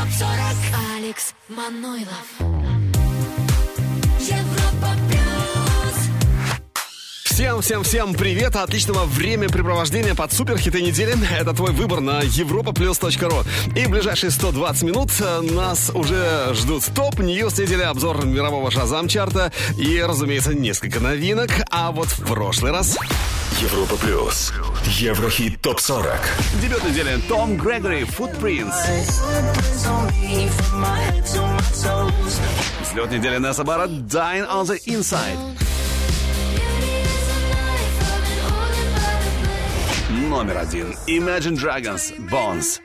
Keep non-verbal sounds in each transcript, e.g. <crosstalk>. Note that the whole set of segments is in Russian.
топ-40 Алекс Манойлов. Всем-всем-всем привет! Отличного времяпрепровождения под суперхиты недели. Это твой выбор на Европа Плюс. ру И в ближайшие 120 минут э, нас уже ждут top news недели, обзор мирового Shazam-чарта и, разумеется, несколько новинок. А вот в прошлый раз... Европа Плюс. Еврохит ТОП-40. Дебют недели Том Грегори «Footprints». Взлет недели Несса Барретт «Dine on the Inside». номер один. Imagine Dragons Bones.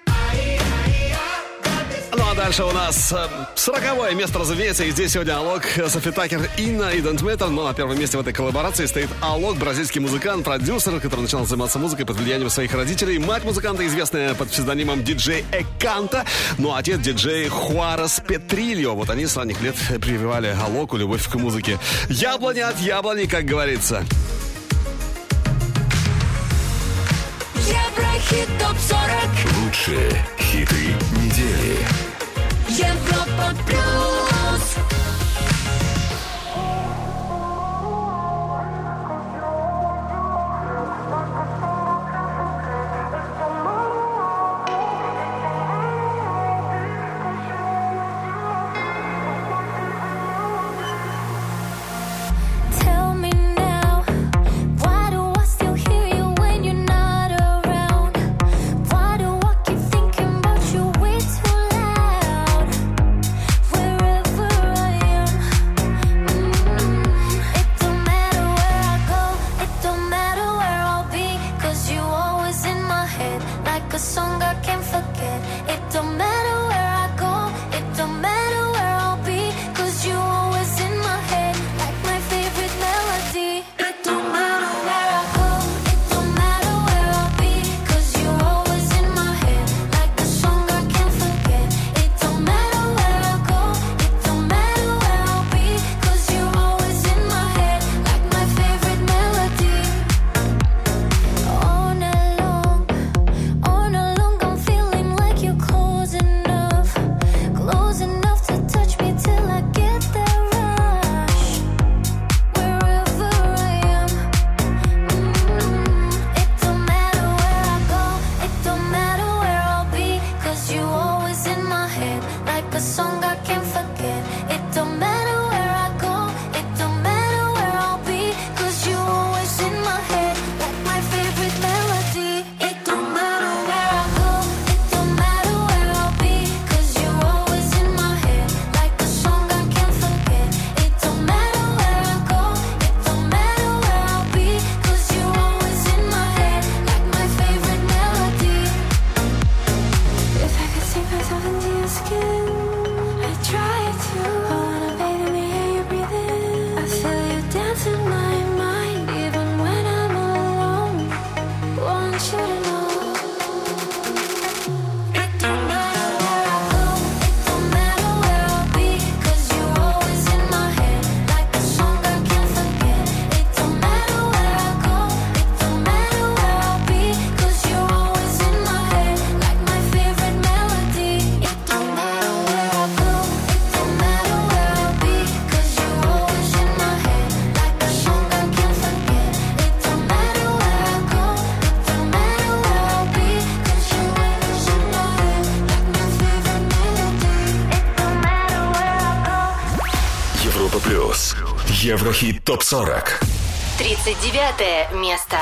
Ну а дальше у нас э, сороковое место, разумеется, и здесь сегодня Алок, э, Софи Такер, и На и Дентметр. Ну а первом месте в этой коллаборации стоит Алок, бразильский музыкант, продюсер, который начал заниматься музыкой под влиянием своих родителей. Мать музыканта, известная под псевдонимом диджей Эканта, ну а отец диджей Хуарес Петрильо. Вот они с ранних лет прививали Алоку любовь к музыке. Яблони от яблони, как говорится. Еврохит ТОП-40 Лучшие хиты недели. Европа Плюс. Еврохит ТОП-40. 39 место.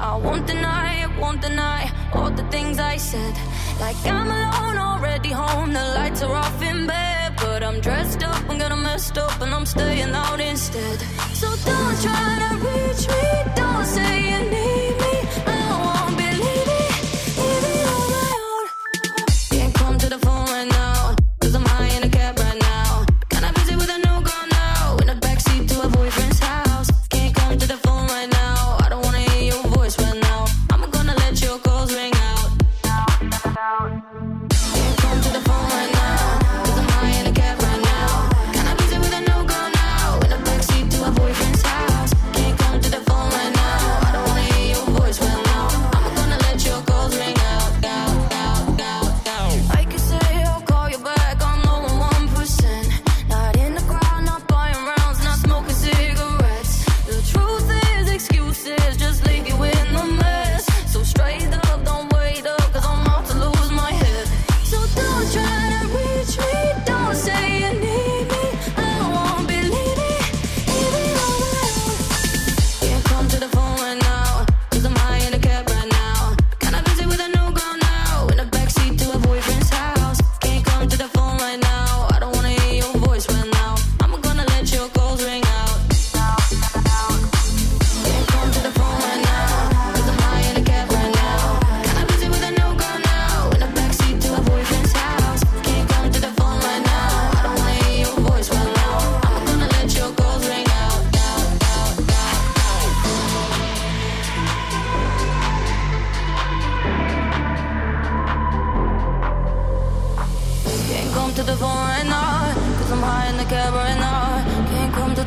I won't deny, won't deny all the things I said. Like I'm alone, already home, the lights are off in bed. But I'm dressed up, I'm gonna messed up, and I'm staying out instead. So don't try to reach me, don't say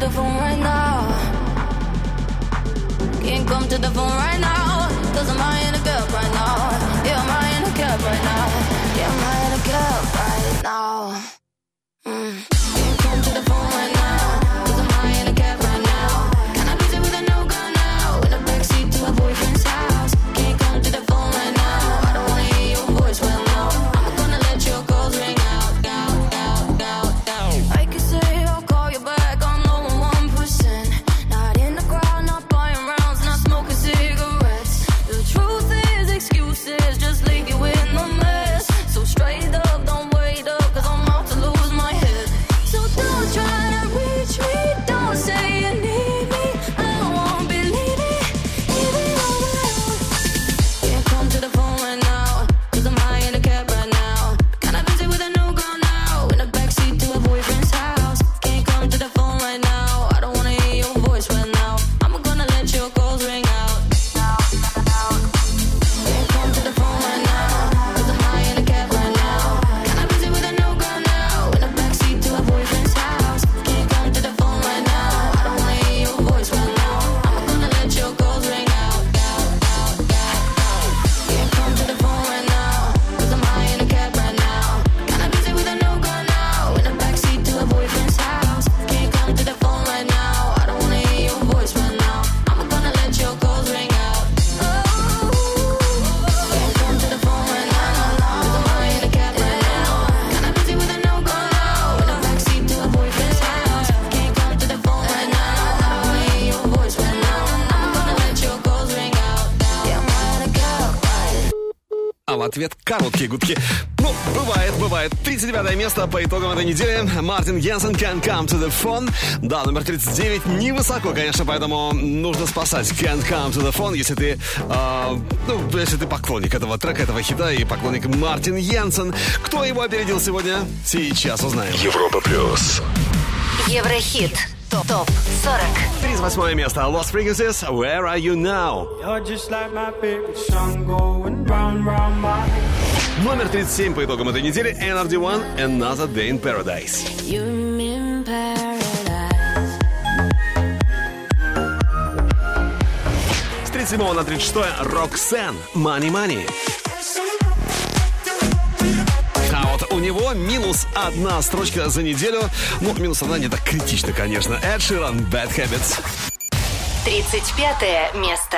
the phone right now. Can't come to the phone right now. Cause I'm high in a cup right now. Yeah, I'm high in a cup right now. Yeah, I'm high in a cup гудки. Ну, бывает, бывает. 39 место по итогам этой недели. Мартин Йенсен Can Come to the Phone. Да, номер 39 невысоко, конечно, поэтому нужно спасать Can Come to the Phone, если ты, э, ну, если ты поклонник этого трека, этого хита и поклонник Мартин Йенсен. Кто его опередил сегодня? Сейчас узнаем. Европа Плюс. Еврохит. Топ. Топ 40. 38 место. Lost Frequencies. Where are you now? You're just like my favorite song going round, round my head. Номер 37 по итогам этой недели NRD One Another Day in Paradise. С 37 на 36 Роксен Money Money. А у него минус одна строчка за неделю. Ну, минус одна не так критично, конечно. Эд Ширан, Bad Habits. 35 место.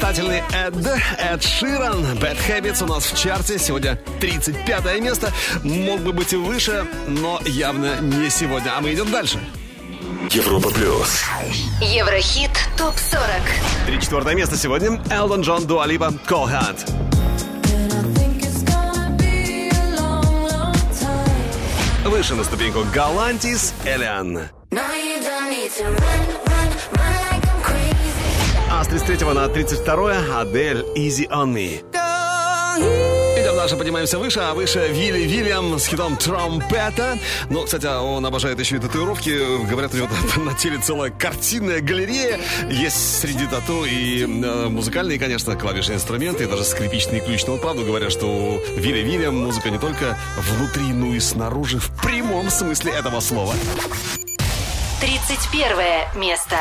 Блистательный Эд, Эд Ширан. Bad Habits у нас в чарте. Сегодня 35 место. Мог бы быть и выше, но явно не сегодня. А мы идем дальше. Европа плюс. Еврохит ТОП-40. 34 место сегодня. Элдон Джон, long time. Выше на ступеньку Галантис, Элиан. No, you don't need to run, run, run like I'm crazy. А с 33 на 32 Адель, Easy on Me. Идем дальше, поднимаемся выше, а выше Вилли Вильям с хитом «Тромпета». Ну, кстати, он обожает еще и татуировки. Говорят, у него <laughs> на теле целая картинная галерея. Есть среди тату и э, музыкальные, конечно, клавишные инструменты, и даже скрипичный ключ. Но правду говорят, что у Вилли Вильям музыка не только внутри, но и снаружи, в прямом смысле этого слова. 31 место.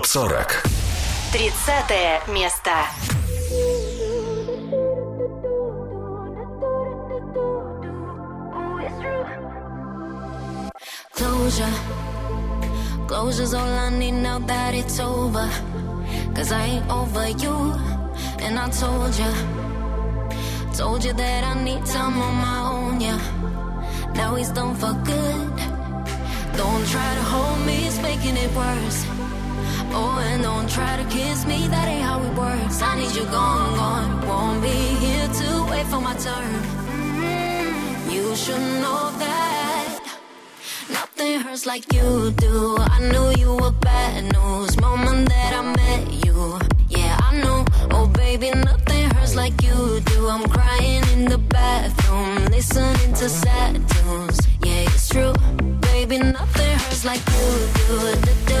ТОП-40. 30 место. Closure. Closure's all I need now that it's over. Cause I ain't over you. And I told you. Told you that I need time on my own, yeah. Now he's done for good. Don't try to hold me, it's making it worse. Oh, and don't try to kiss me, that ain't how it works. I need you gone, gone. Won't be here to wait for my turn. Mm, You should know that nothing hurts like you do. I knew you were bad news. Moment that I met you, yeah, I know. Oh, baby, nothing hurts like you do. I'm crying in the bathroom, listening to sad tunes. Yeah, it's true, baby, nothing hurts like you do, do,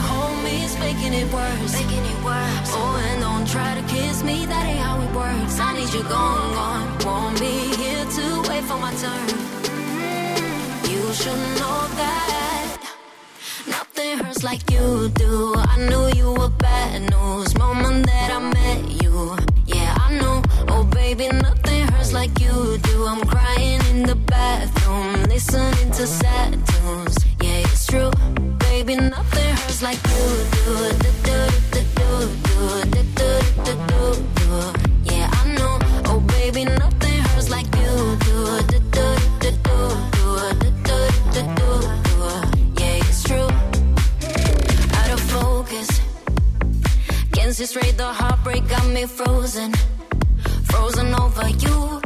making it worse. Making it worse. Oh, and don't try to kiss me, that ain't how it works. I need you gone, gone. Won't be here to wait for my turn. You should know that nothing hurts like you do. I knew you were bad news moment that I met you. Yeah, I know. Oh, baby, nothing hurts like you do. I'm crying in the bathroom, listening to sad tunes. Yeah, it's true. Baby, nothing hurts like you do. Do, do, do, do, do, do, do, do, do. Yeah, I know. Oh, baby, nothing hurts like you. Do, do, do, do, do, do, do, do, do, do. Yeah, it's true. Out of focus. Can't see straight, the heartbreak got me frozen. Frozen over you.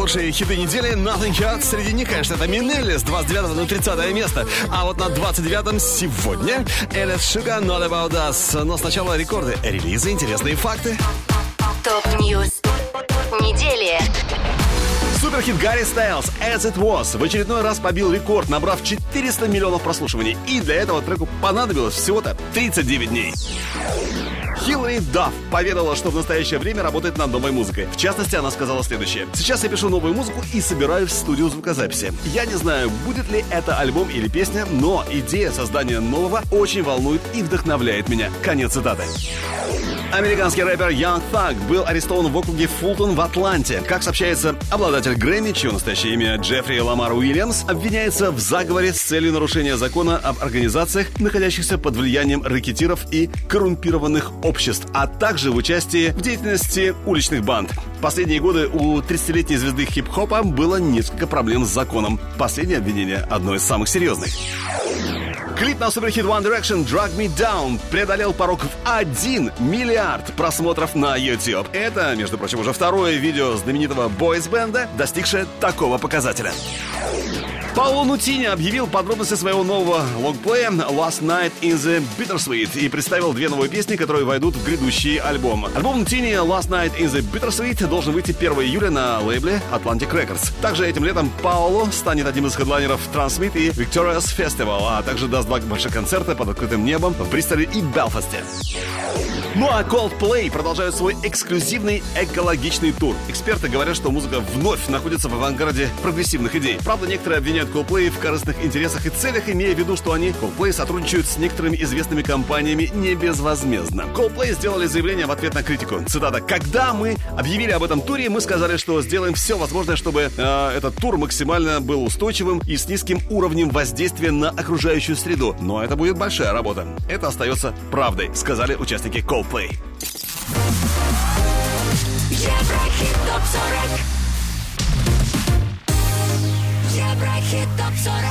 Лучшие хиты недели, Nothing Hurts. Среди них, конечно, это Минелли с 29 на 30 место. А вот на 29-м сегодня Элис Шука Not About Us. Но сначала рекорды, релизы, интересные факты. Top News. Недели. Суперхит Гарри Стайлз As It Was в очередной раз побил рекорд, набрав 400 миллионов прослушиваний. И для этого треку понадобилось всего-то 39 дней. Хиллари Дафф поведала, что в настоящее время работает над новой музыкой. В частности, она сказала следующее. «Сейчас я пишу новую музыку и собираюсь в студию звукозаписи. Я не знаю, будет ли это альбом или песня, но идея создания нового очень волнует и вдохновляет меня». Конец цитаты. Американский рэпер Young Thug был арестован в округе Фултон в Атланте. Как сообщается, обладатель Грэмми, чье настоящее имя Джеффри Ламар Уильямс, обвиняется в заговоре с целью нарушения закона об организациях, находящихся под влиянием рэкетиров и коррумпированных обществ, а также в участии в деятельности уличных банд. Последние годы у 30-летней звезды хип-хопа было несколько проблем с законом. Последнее обвинение одно из самых серьезных. Клип на суперхит One Direction Drag Me Down преодолел порог в 1 миллиард просмотров на YouTube. Это, между прочим, уже второе видео знаменитого бойс-бенда, достигшее такого показателя. Пауло Нутини объявил подробности своего нового лонгплея Last Night in the Bittersweet и представил две новые песни, которые войдут в грядущий альбом. Альбом Нутини Last Night in the Bittersweet должен выйти 1 июля на лейбле Atlantic Records. Также этим летом Пауло станет одним из хедлайнеров Transmit и Victorious Festival, а также даст два больших концерта под открытым небом в Бристоле и Белфасте. Ну а Coldplay продолжают свой эксклюзивный экологичный тур. Эксперты говорят, что музыка вновь находится в авангарде прогрессивных идей. Правда, некоторые обвиняют Coldplay в корыстных интересах и целях, имея в виду, что они, Coldplay, сотрудничают с некоторыми известными компаниями не безвозмездно. Coldplay сделали заявление в ответ на критику. Цитата. «Когда мы объявили об этом туре, мы сказали, что сделаем все возможное, чтобы э, этот тур максимально был устойчивым и с низким уровнем воздействия на окружающую среду. Но это будет большая работа. Это остается правдой», сказали участники Coldplay. Еврохит топ 40 Еврохит топ 40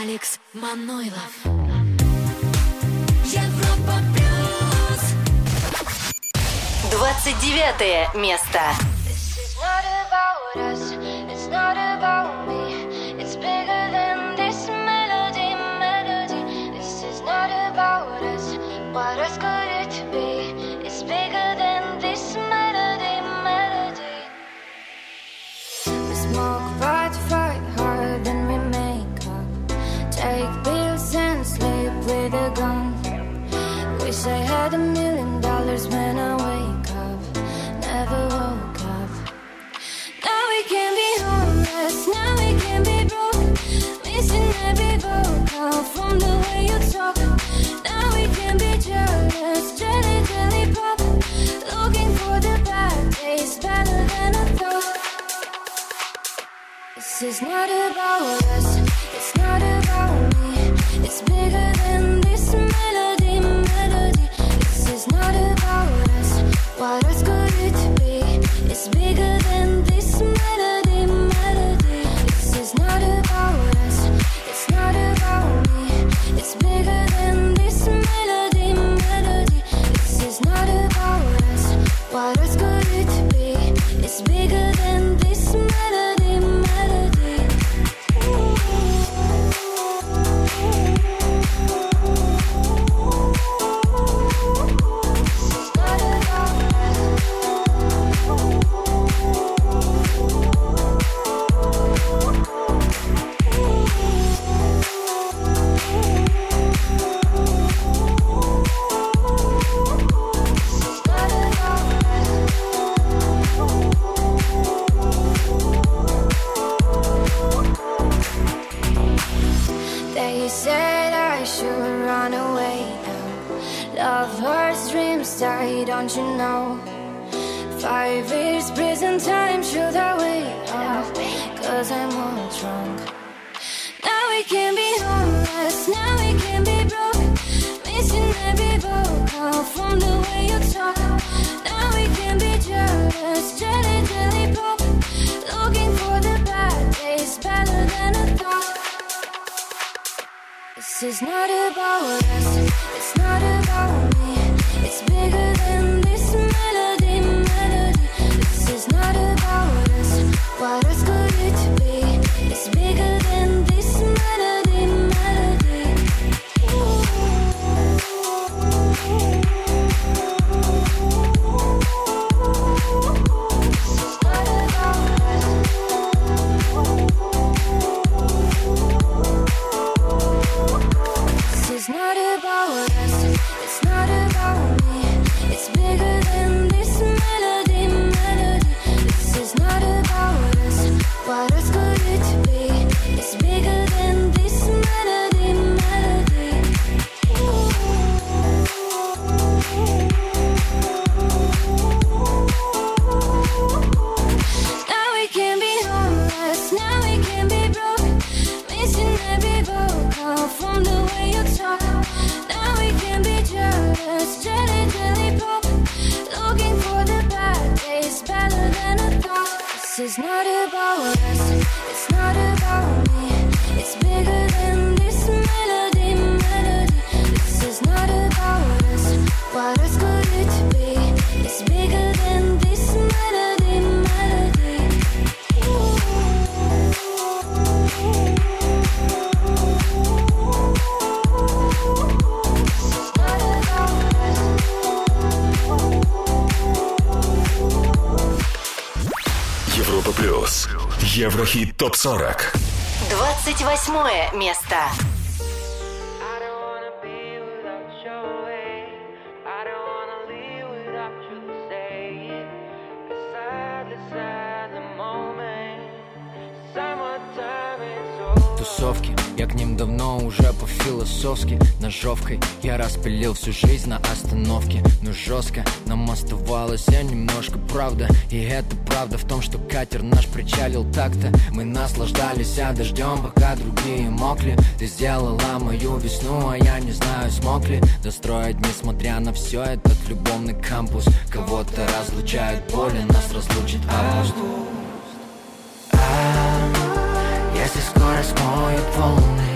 Алекс Манойлов. Европа плюс. 29 место. This is not about us, ТОП-40 28 место. Тусовки Я к ним давно уже по-философски. Ножовкой я распилил всю жизнь на остановке. Но жестко нам оставалось я немножко правда И это правда в том, что катер наш причалил так-то. Мы наслаждались а дождем, пока другие мокли. Ты сделала мою весну, а я не знаю, смог ли. Достроить, несмотря на все, этот любовный кампус. Кого-то разлучает боли, нас разлучит август. Если скоро смоют волны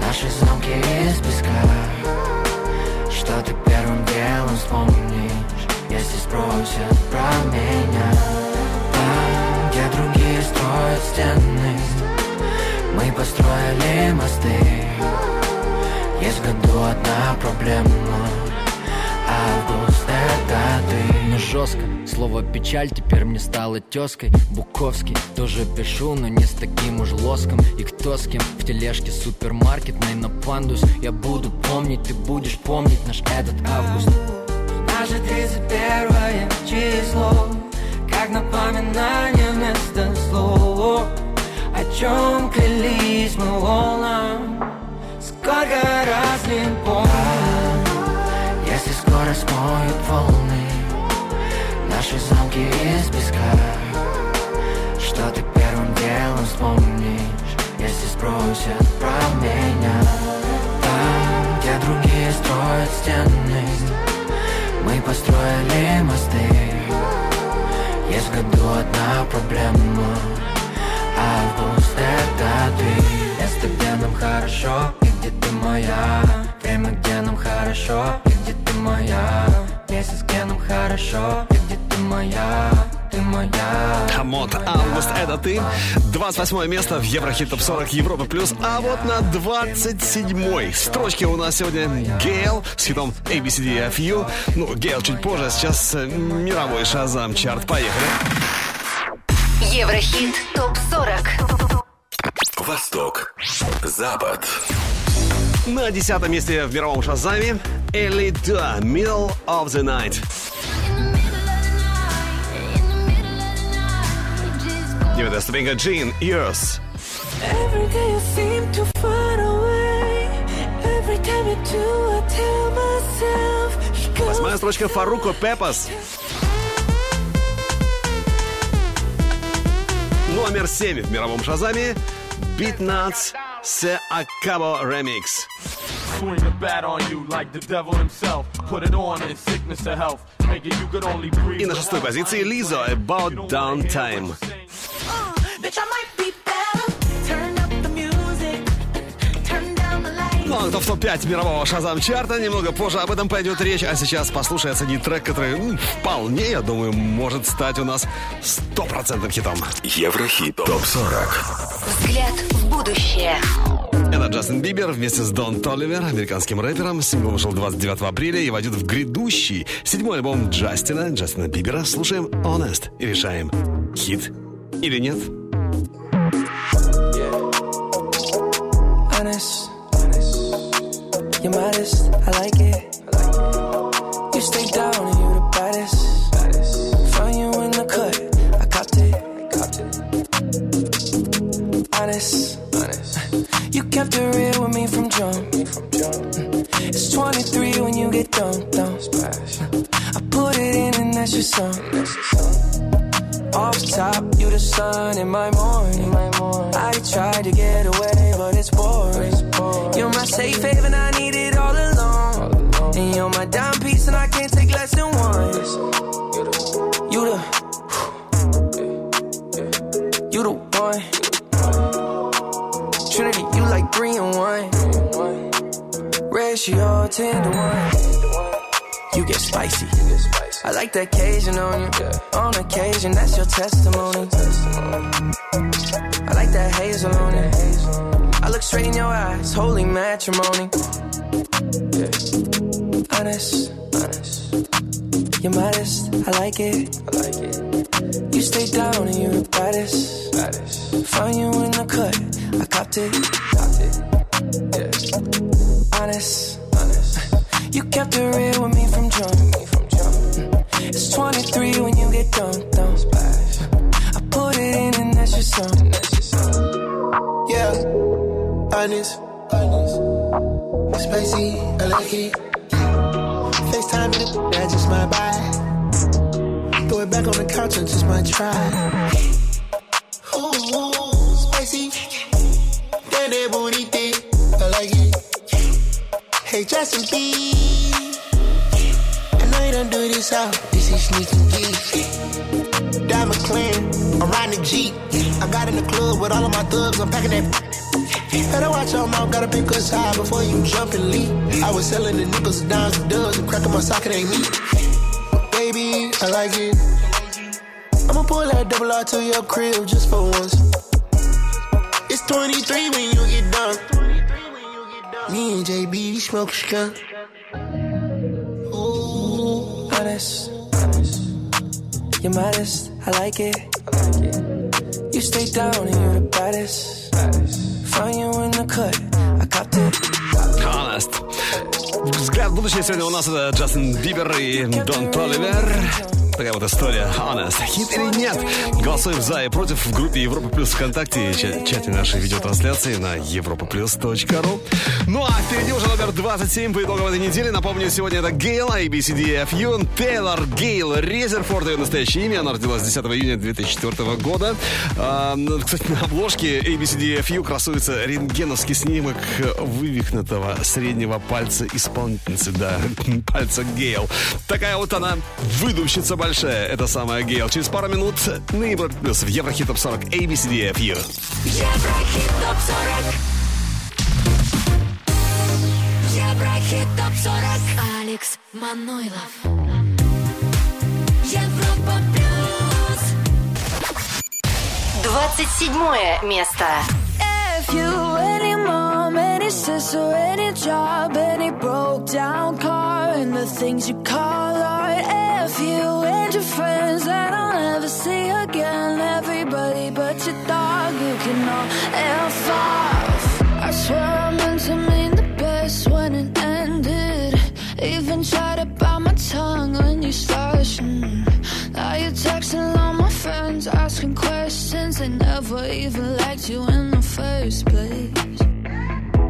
Наши замки из песка. Что ты первым делом вспомнишь Если спросят про меня. Там, где другие строят стены. Мы построили мосты. Есть в году одна проблема. Август это ты. Но жестко, слово печаль теперь мне стало тезкой Буковский, тоже пишу, но не с таким уж лоском. И кто с кем в тележке супермаркет на пандус Я буду помнить, ты будешь помнить наш этот август Наше 31 число Как напоминание вместо слов. О чем клялись мы волнам Сколько раз не помню? Если скоро смоют волны Наши замки из песка. Что ты первым делом спросят про меня? Там, где другие строят стены Мы построили мосты. Есть в году одна проблема Август это ты. Место, где нам хорошо И где ты моя. Время, где нам хорошо И где ты моя. Месяц, где нам хорошо И где ты моя Хамот, август, это ты. 28 место в Еврохит Топ 40 Европа Плюс. А вот на 27 строчке у нас сегодня Гейл с хитом ABCDFU. Ну, Гейл чуть позже, а сейчас э, мировой шазам чарт. Поехали. Еврохит ТОП-40 Восток. Запад. На десятом месте в мировом шазаме Элита Middle of the Night. Девятая ступенька Джин Years. Every day you seem to find a way. Every time you do, I tell myself. Восьмая строчка Фаруко Пепас. Номер семь в мировом шазаме Beat Nuts Se Acabo Remix. Swing the bat on you like the devil himself. Put it on in sickness or health. И на шестой позиции Лизо About Downtime. Bitch, Light. Ну, а кто в топ-5 мирового Шазам чарта, немного позже об этом пойдет речь, а сейчас послушай, оцени трек, который м, вполне, я думаю, может стать у нас стопроцентным хитом. Еврохит ТОП 40. Взгляд в будущее Это Джастин Бибер вместе с Дон Толивер, американским рэпером. Сингл вышел 29 апреля и войдет в грядущий седьмой альбом Джастина, Джастина Бибера. Слушаем Honest и решаем, хит или нет. Honest. You're modest, I like it. You stay down and you the baddest. Found you in the cut, I copped it. Honest, <laughs> You kept it real with me from jump. Mm. It's 23 when you get done, done. <laughs> I put it in and that's your song. Off top, you the sun in my morning. I tried to get away, but it's boring. You're my safe haven, I need it all alone. And you're my dime piece, and I can't take less than one. You the, you the one. Trinity, you like three and one. Ratio ten to one. You get spicy. I like that Cajun on you. On occasion, that's your testimony. I like that hazel on you. I look straight in your eyes, holy matrimony. Yeah. Honest, honest. You're modest, I like it. I like it. You stay down and you're the baddest. baddest. Found you in the cut, I copped it. Copped it. Yeah. Honest, honest. You kept it real with me from jump. It's 23 when you get done, done. I put it in and that's your song. Yeah, honest, honest. Spicy, I like it. FaceTime me, that's just my buy. Throw it back on the couch and just might try. Ooh, spicy. That that booty thick, I like it. Hey, Justin B. I know you don't do this out. This is sneaky geek. Diamond clean, I'm riding the Jeep. I got in the club with all of my thugs, I'm packing that. Better watch your mouth, gotta pick us high before you jump and leap. I was selling the nickels, dimes, and dubs, and cracking my socket ain't me. Baby, I like it. I'ma pull that double R to your crib just for once. It's 23 when you get done. Me and JB smoke a skunk. honest, honest. You're modest, I like it. I like it. You stay down and you're the baddest. baddest. Find you in the cut, I copped it. Honest. Взгляд в будущее сегодня у нас это Джастин Бибер и Дон Толивер. Такая вот история. Honest. Хит или нет? Голосуем за и против в группе Европа Плюс ВКонтакте и ча- чате нашей видеотрансляции на europaplus.ru. Ну а впереди уже номер 27 по итогам этой недели. Напомню, сегодня это Гейл, ABCDFU, Тейлор Гейл Резерфорд, ее настоящее имя. Она родилась 10 июня 2004 года. А, кстати, на обложке ABCDFU красуется рентгеновский снимок вывихнутого среднего пальца исполнительницы, да, <laughs> пальца Гейл. Такая вот она, выдумщица большая, это самая Гейл. Через пару минут на Европе Плюс в Еврохит Топ 40 ABCDFU. Еврохит топ 40 Еврохит топ 40 Алекс Манойлов Европа плюс 27 место. If you, any sister, any job, any broke down car, and the things you call art. If you and your friends that I'll never see again, everybody but your dog, you can all F off. I swear I meant to mean the best when it ended. Even tried to bite my tongue when you started. Mm. Now you're texting all my friends, asking questions. They never even liked you in the first place.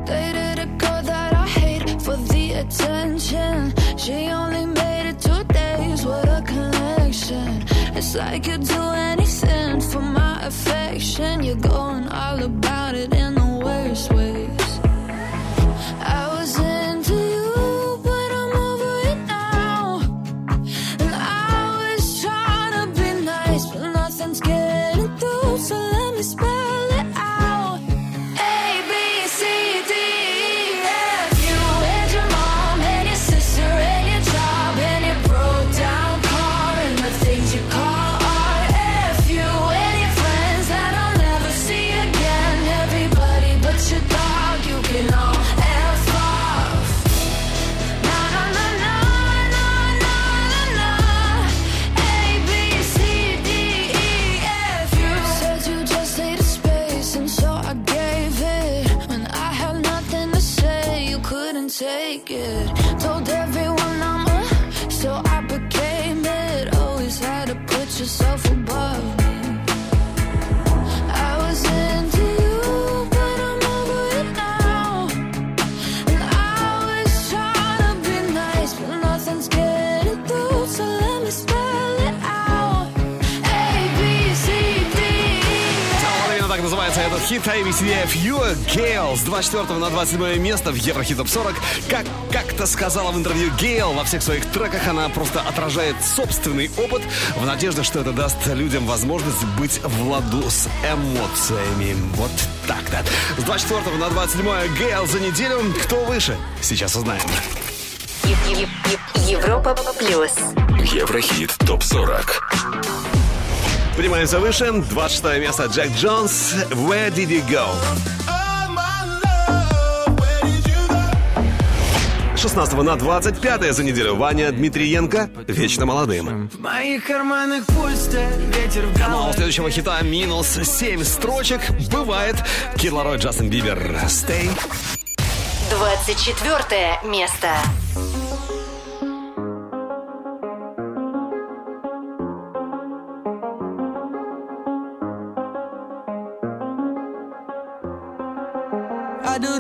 Dated a girl that I hate for the attention. She only made it two days with a connection. It's like you'd do anything for my affection. You're going all about it in the worst ways. Называется этот хит ABCDFU Гейл с 24 на 27 место в Еврохит Топ 40. Как как-то сказала в интервью Гейл, во всех своих треках она просто отражает собственный опыт в надежде, что это даст людям возможность быть в ладу с эмоциями. Вот так-то. С 24 на 27 Гейл за неделю. Кто выше? Сейчас узнаем. Европа плюс. Еврохит топ 40. Поднимаемся выше. 26 место Джек Джонс. Where did you go? 16 на 25 за неделю Ваня Дмитриенко «Вечно молодым». В моих карманах пусто, ветер в Ну, а у следующего хита минус 7 строчек. Бывает. Кид Ларой, Джастин Бибер. Stay. 24 место.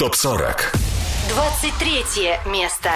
ТОП-40. 23 место.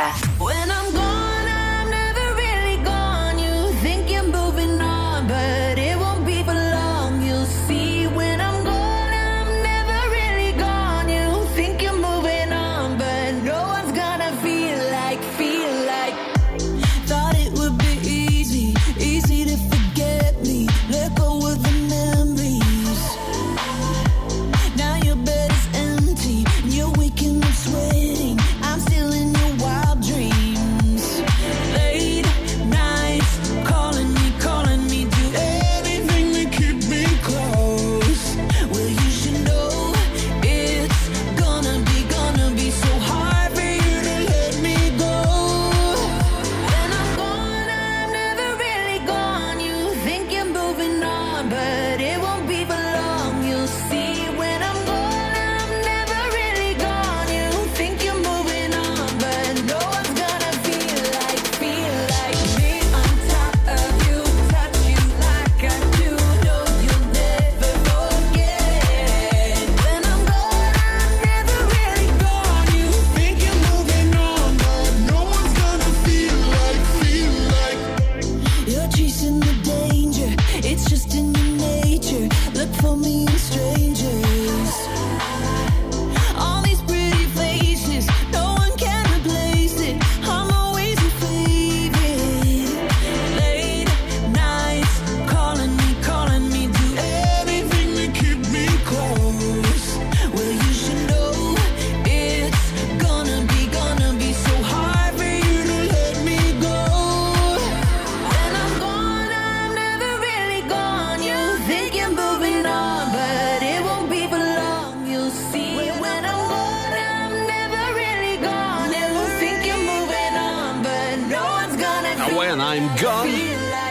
I'm gone.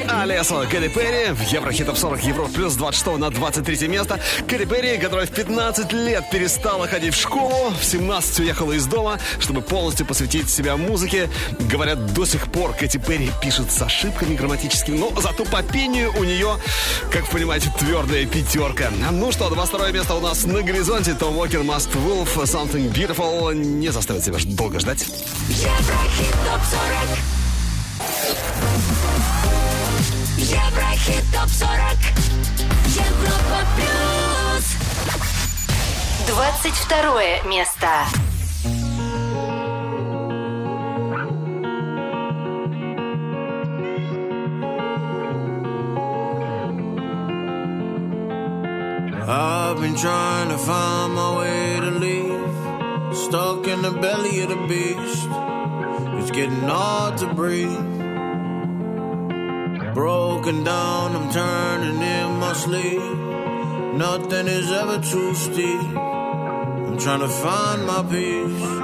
Алеса Кэрри Перри в Еврохит Топ 40 Евро плюс 26 на 23 место. Кэрри Перри, которая в 15 лет перестала ходить в школу, в 17 уехала из дома, чтобы полностью посвятить себя музыке. Говорят, до сих пор Кэти Перри пишет с ошибками грамматическими, но зато по пению у нее, как понимаете, твердая пятерка. Ну что, 22 место у нас на горизонте. Том Уокер, Must Wolf, Something Beautiful. Не заставит себя долго ждать. Еврохит ТОП-40 Еврохит ТОП-40 Европа Плюс 22 место. I've been trying to find my way to leave. Stuck in the belly of the beast. It's getting hard to breathe. Broken down, I'm turning in my sleep. Nothing is ever too steep. I'm trying to find my peace.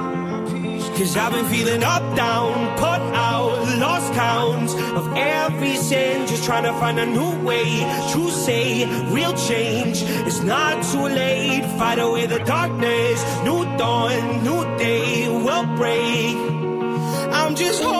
Cause I've been feeling up, down, put out, lost count of every sin. Just trying to find a new way to say real change. It's not too late. Fight away the darkness. New dawn, new day will break. I'm just happiness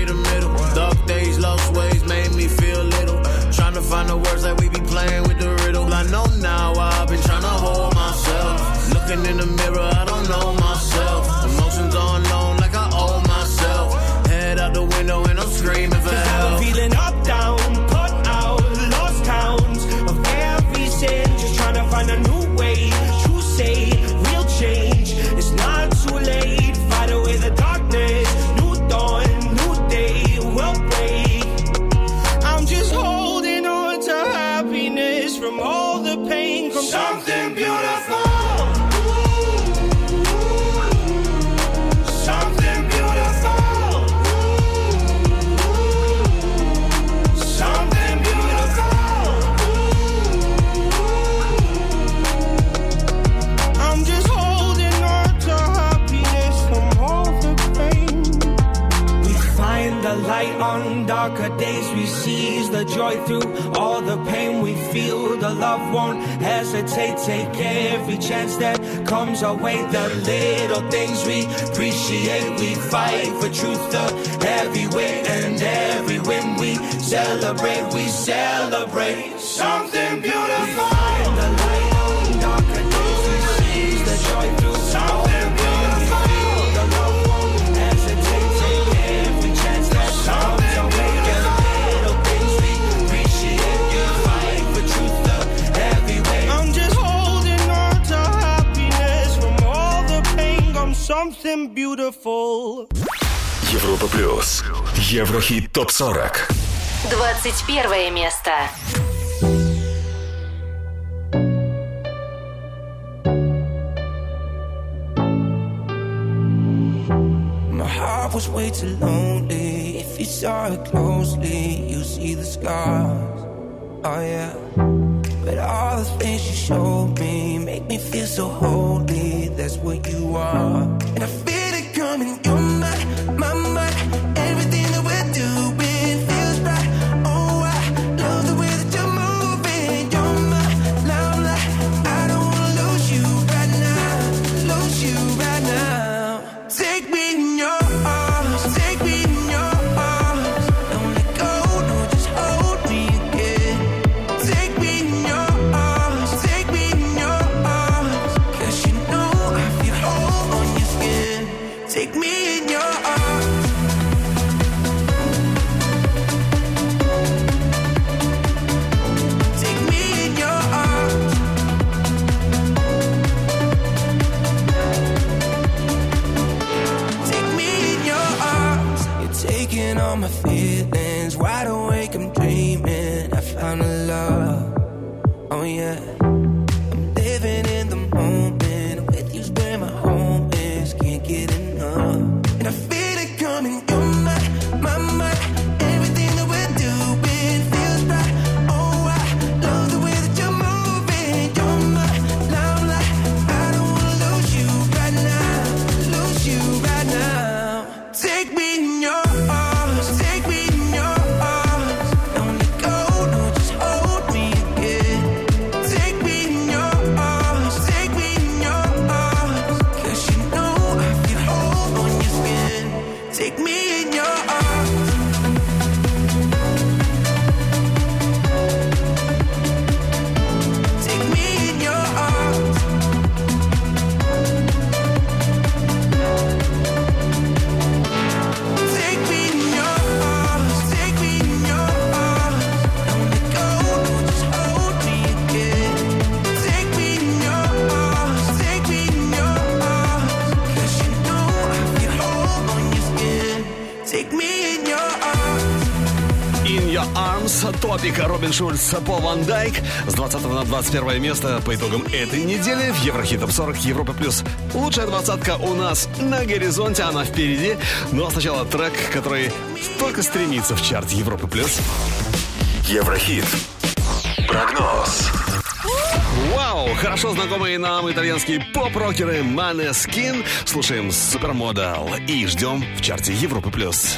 Dark days, lost ways made me feel little. Trying to find the words that we be playing with the riddle. I know now I've been trying to hold myself. Looking in the mirror, I don't know myself. Light on darker days. We seize the joy through all the pain we feel. The love won't hesitate. Take every chance that comes our way. The little things we appreciate. We fight for truth, the heavy weight, and every win we celebrate. We celebrate something beautiful. Something beautiful. Европа плюс. Еврохит топ 40. 21 место. My heart was way too lonely. If you saw it closely, you see the scars. Oh yeah. But all the things you showed me make me feel so holy. That's what you are. And I feel it coming. You're my, my, my. Arms, топик Робин Шульц, Пол Ван Дайк с 20 на 21 место по итогам этой недели в Еврохит Топ 40 Европа Плюс. Лучшая двадцатка у нас на горизонте, она впереди. Ну а сначала трек, который только стремится в чарт Европы Плюс. Еврохит. Прогноз. Вау! Хорошо знакомые нам итальянские поп-рокеры Maneskin. Слушаем Супермодел и ждем в чарте Европы Плюс.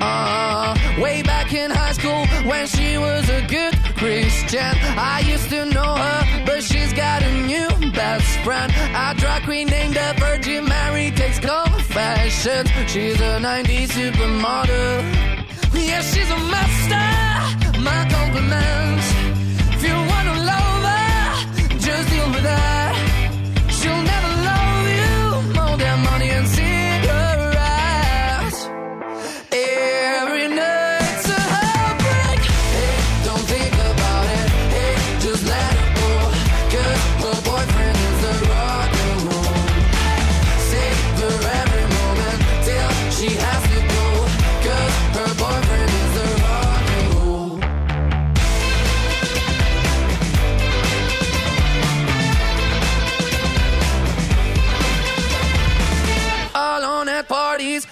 Uh, way back in high school when she was a good Christian. I used to know her, but she's got a new best friend. A drag queen named the Virgin Mary takes confessions. She's a 90s supermodel. Yeah, she's a master. My compliments. If you wanna love her, just deal with that.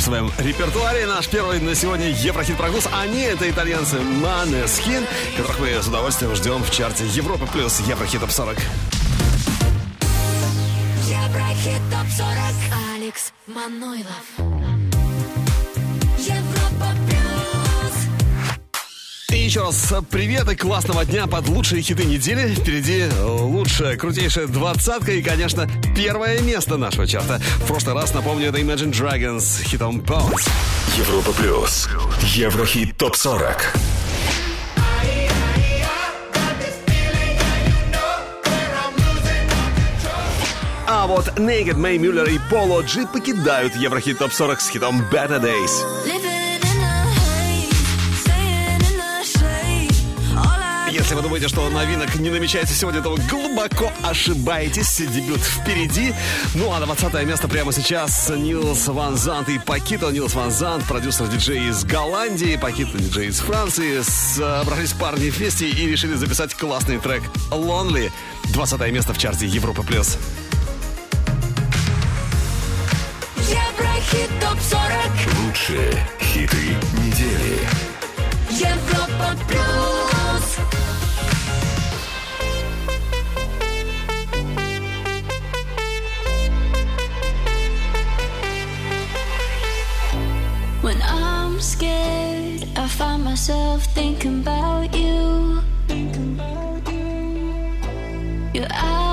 своем репертуаре. Наш первый на сегодня Еврохит прогноз. Они это итальянцы Maneskin, которых мы с удовольствием ждем в чарте Европы плюс Еврохит топ 40. Еврохит ТОП-40 Алекс Манойлов И еще раз привет и классного дня под лучшие хиты недели. Впереди лучшая, крутейшая двадцатка и, конечно, первое место нашего чарта. В прошлый раз, напомню, это Imagine Dragons с хитом Bounce. Европа плюс. Еврохит топ 40. А вот Naked, Мэй Мюллер и Поло Джи покидают Еврохит топ 40 с хитом Better Days. Если вы думаете, что новинок не намечается сегодня, то вы глубоко ошибаетесь. Дебют впереди. Ну а на 20 место прямо сейчас Нилс Ван Зант и Пакито. Нилс Ван Зант, продюсер-диджей из Голландии, Пакито диджей из Франции. Собрались парни вместе и решили записать классный трек Lonely. 20 место в чарте Европа+. плюс. Еврохит ТОП-40 Лучшие хиты недели. Европа плюс scared. I find myself thinking about you. Thinking about you. Your eyes.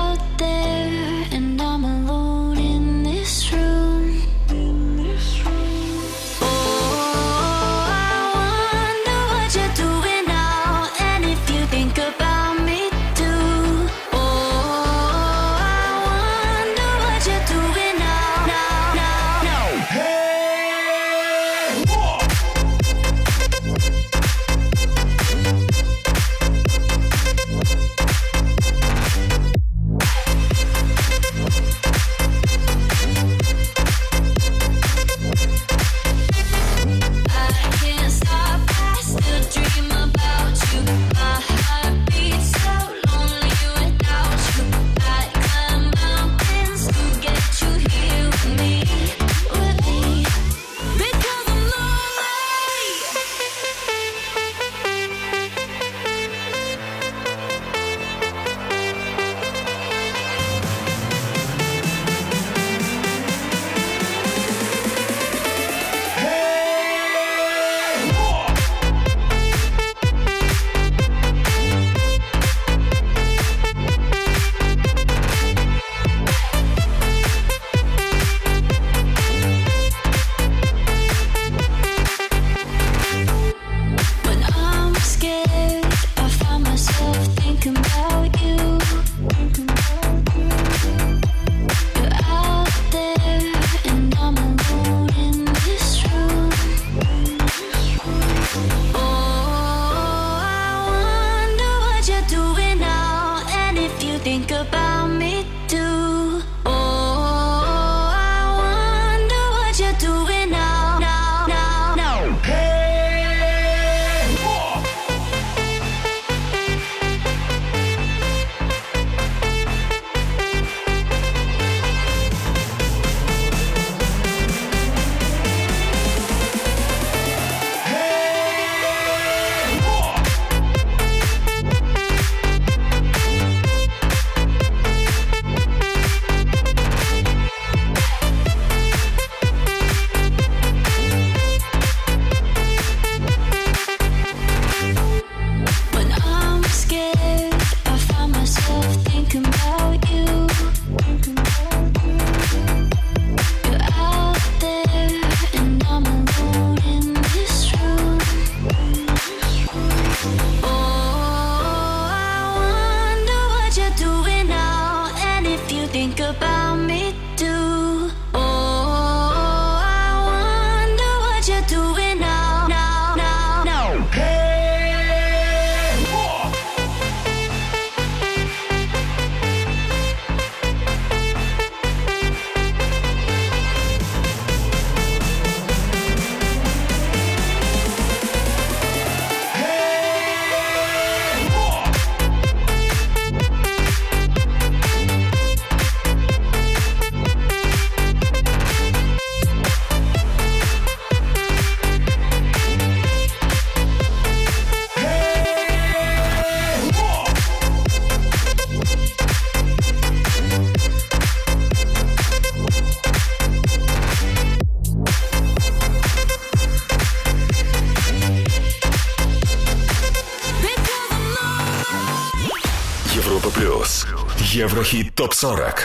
Еврохит ТОП-40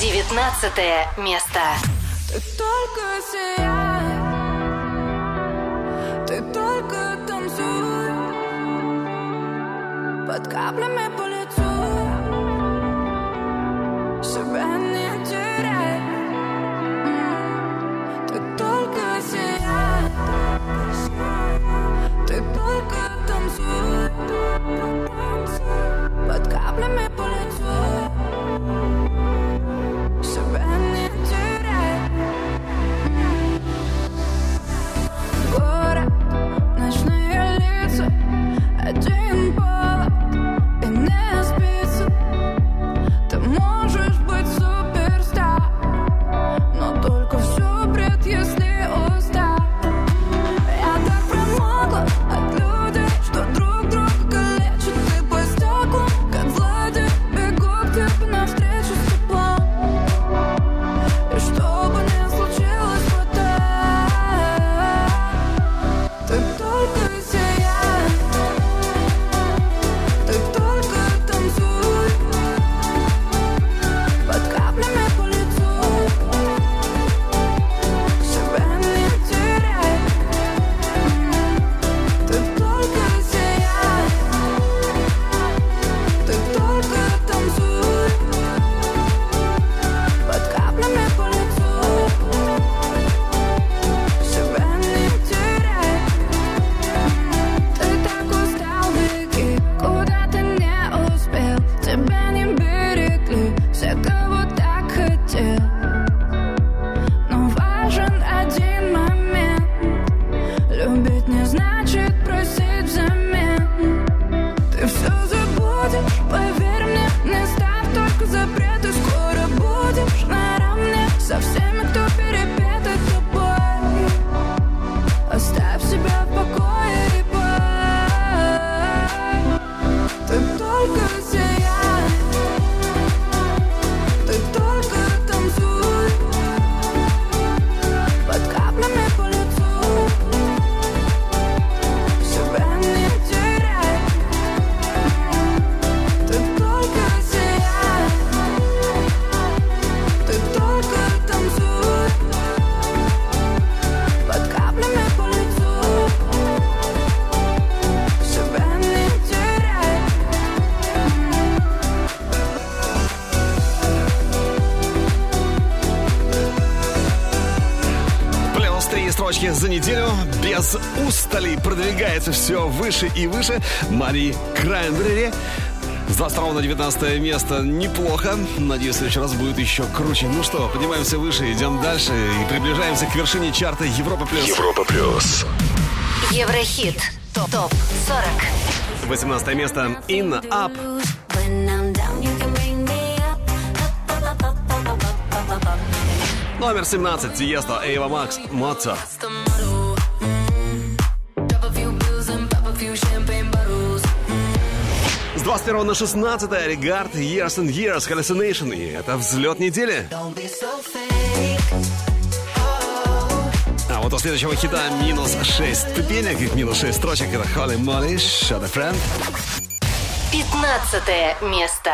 19 место. Ты только сияй. Ты только танцуй. Под каплями полей продвигается все выше и выше. Мари Краймбрери с 22 на 19 место неплохо. Надеюсь, в следующий раз будет еще круче. Ну что, поднимаемся выше, идем дальше и приближаемся к вершине чарта Европа плюс. Европа плюс. Еврохит. Топ. Топ 40. 18 место. In Up. Номер 17. Тиеста. Эйва Макс. Моцарт. 31 на 16 Регард, Years and Years, Hallucination. И это взлет недели. А вот у следующего хита минус 6 ступенек и минус 6 строчек. Это Холли Молли, Shut a Friend. 15 место.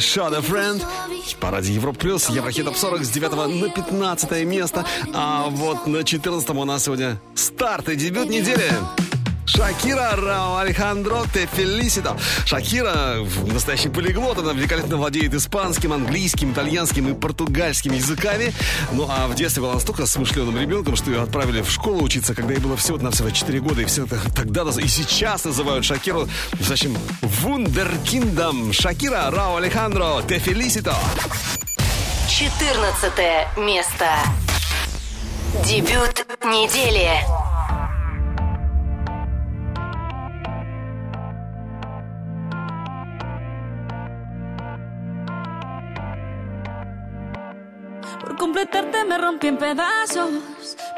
Shot a Friend. В параде Европ Плюс, Еврохит Топ 40 с 9 на 15 место. А вот на 14 у нас сегодня старт и дебют недели. Шакира Алехандро Те Фелисито. Шакира настоящий полиглот, она великолепно владеет испанским, английским, итальянским и португальским языками. Ну а в детстве была настолько смышленым ребенком, что ее отправили в школу учиться, когда ей было всего на всего 4 года. И все это тогда и сейчас называют Шакиру, зачем, вундеркиндом. Шакира Рао Алехандро Те Фелисито. 14 место. Дебют недели. Completarte me rompí en pedazos.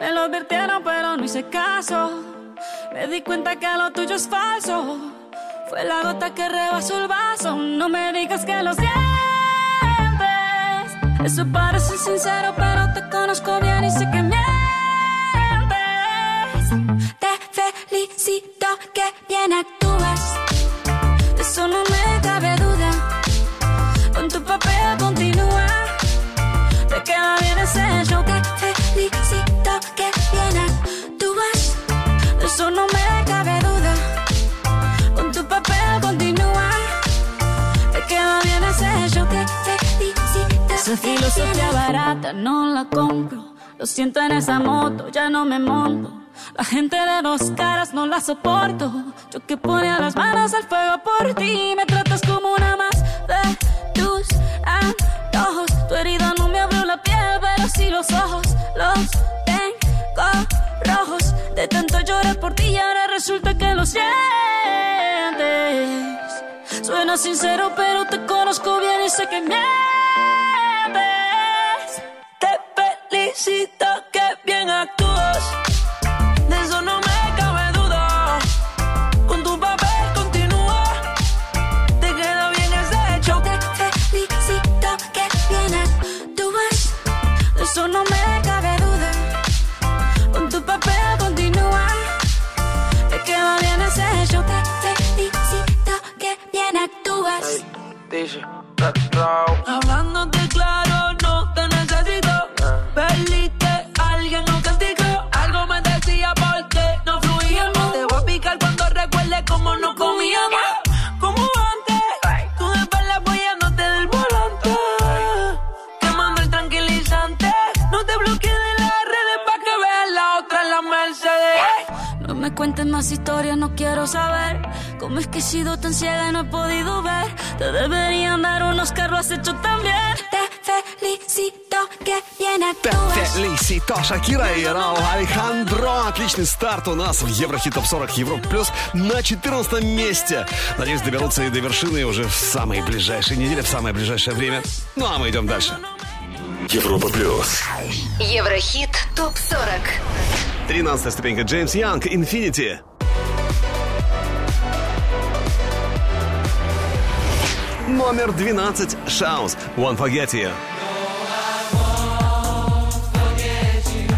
Me lo advirtieron, pero no hice caso. Me di cuenta que lo tuyo es falso. Fue la gota que rebasó el vaso. No me digas que lo sientes. Eso parece sincero, pero te conozco bien y sé que mientes. Te felicito que bien actúas. Eso no me cabe show Te felicito que bien actúas De eso no me cabe duda Con tu papel continúa Te queda bien ese show Te felicito Esa filosofía barata no la compro Lo siento en esa moto, ya no me monto la gente de dos caras no la soporto. Yo que ponía las manos al fuego por ti. Me tratas como una más de tus antojos. Tu herida no me abrió la piel, pero sí los ojos. Los tengo rojos. De tanto llorar por ti y ahora resulta que lo sientes. Suena sincero, pero te conozco bien y sé que mientes. Te felicito que bien actúas. De eso no me Hablándote claro, me cuentes más historias, no quiero saber cómo es que he sido tan ciega y no he podido ver. Te deberían dar unos carros hechos también. Te felicito que bien actúas. Фелисито, Шакира и Рао Алехандро. Отличный старт у нас в Еврохит Топ 40 Европа Плюс на 14 месте. Надеюсь, доберутся и до вершины уже в самые ближайшие недели, в самое ближайшее время. Ну а мы идем дальше. Европа плюс. Еврохит ТОП-40 13 ступенька Джеймс Янг, Infinity. Номер 12 Шаус, One Forget You.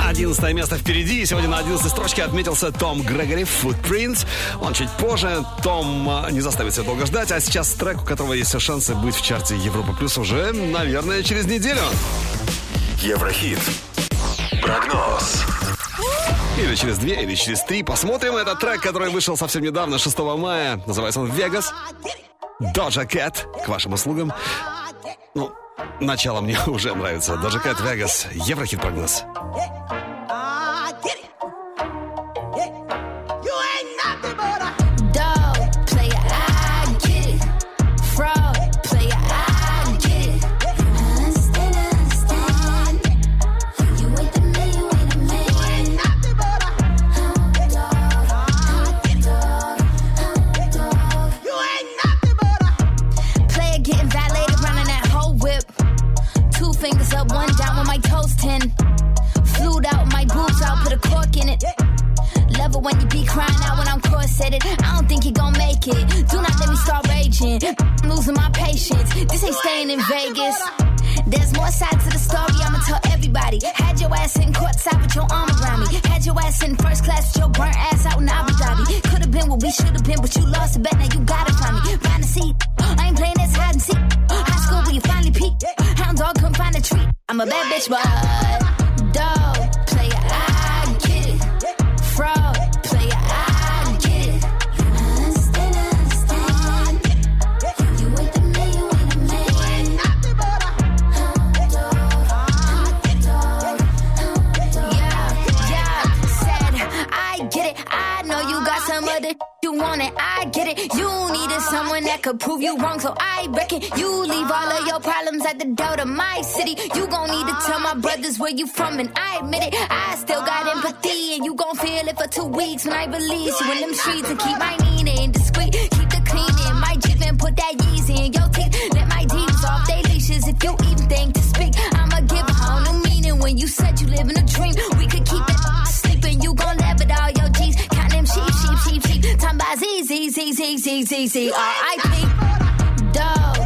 11 место впереди. И Сегодня на 11 строчке отметился Том Грегори Footprints. Он чуть позже. Том а, не заставит себя долго ждать. А сейчас трек, у которого есть все шансы быть в чарте Европа Плюс уже, наверное, через неделю. Еврохит. Прогноз. Или через две, или через три. Посмотрим. этот трек, который вышел совсем недавно, 6 мая. Называется он «Вегас». Doja Cat к вашим услугам. Ну, начало мне <laughs> уже нравится. Doja Cat Vegas. Еврохит прогноз. Dog, it. Do not let me start raging. I'm losing my patience. This ain't staying in Vegas. There's more sides to the story, I'ma tell everybody. Had your ass in courtside with your arm around me. Had your ass in first class with your burnt ass out in Abu Dhabi. Could've been what we should've been, but you lost the bet, now you gotta find me. Find a seat. I ain't playing this hide and seek. High school where you finally peaked. Hound dog couldn't find a treat. I'm a bad bitch, but dog want it. I get it. You needed someone that could prove you wrong, so I reckon you leave all of your problems at the door to my city. You gon' need to tell my brothers where you from, and I admit it. I still got empathy, and you gon' feel it for two weeks when I release you in them streets and keep my meaning discreet. Keep the clean in my Jeep and put that Yeezy in your teeth. Let my demons off they leashes if you even think to speak. I'ma give a whole new meaning when you said you live in a dream. We could keep that sleeping, you gon' Time by Z, Z, Z, Z, Z, Z, Z, R.I.P. Dog,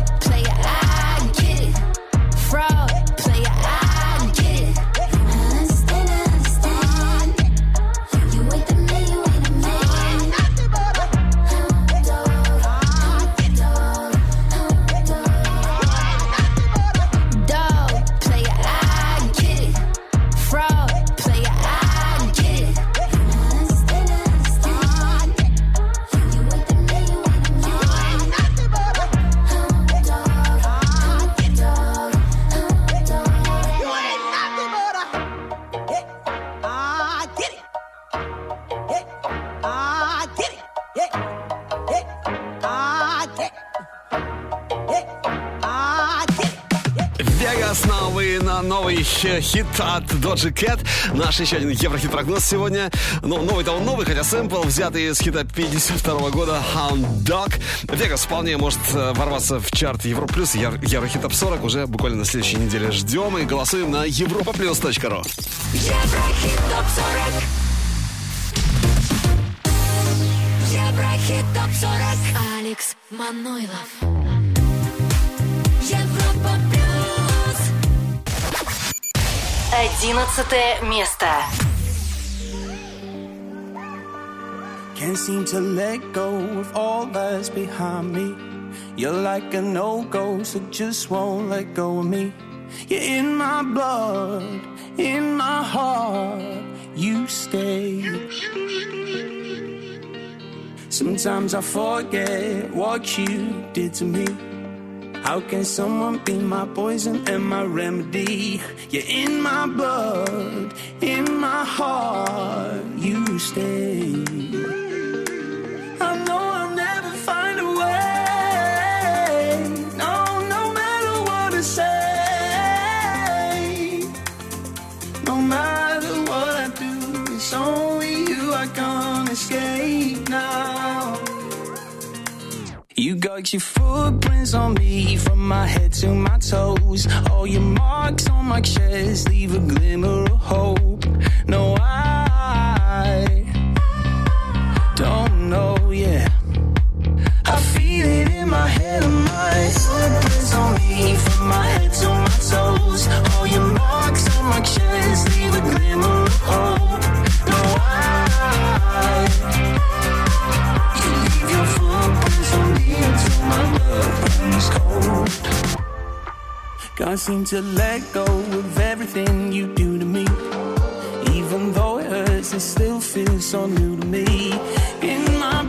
хит от Doja Cat. Наш еще один еврохит прогноз сегодня. Ну, новый-то он новый, хотя сэмпл взятый из хита 52 года Hound Dog. Вегас вполне может э, ворваться в чарт Европа Плюс, Евро- Еврохит Топ 40 уже буквально на следующей неделе ждем и голосуем на europaplus.ru. Еврохит ТОП-40 Еврохит ТОП-40 Алекс Манойлов Одиннадцатое место. Can't seem to let go of all that's behind me. You're like a no-go, so just won't let go of me. You're in my blood, in my heart, you stay. Sometimes I forget what you did to me. How can someone be my poison and my remedy? You're in my blood, in my heart, you stay. You got your footprints on me from my head to my toes. All your marks on my chest leave a glimmer of hope. No, I Can't seem to let go of everything you do to me. Even though it hurts, it still feels so new to me. In my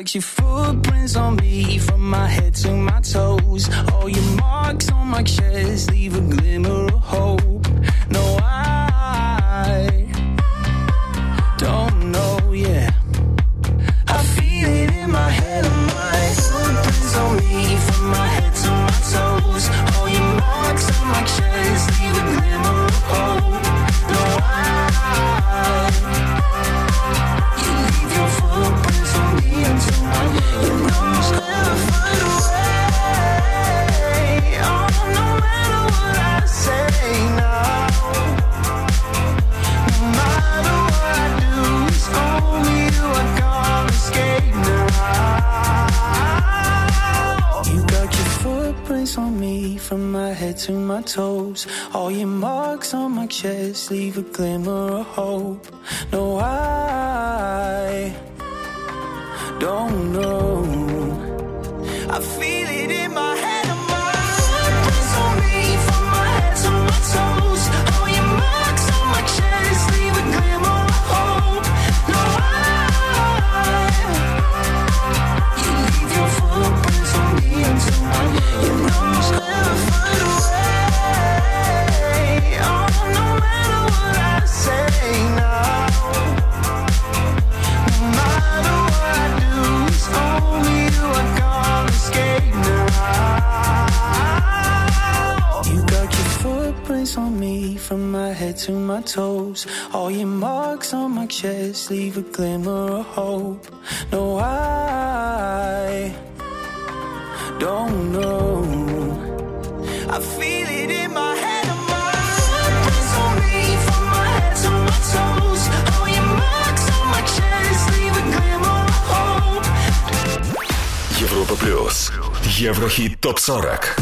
Your footprints on me from my head to my toes. All your marks on my chest leave a glimmer of hope. leave a glimmer of hope. No, I don't know. I feel it in my head. Европа плюс. Еврохит топ 40.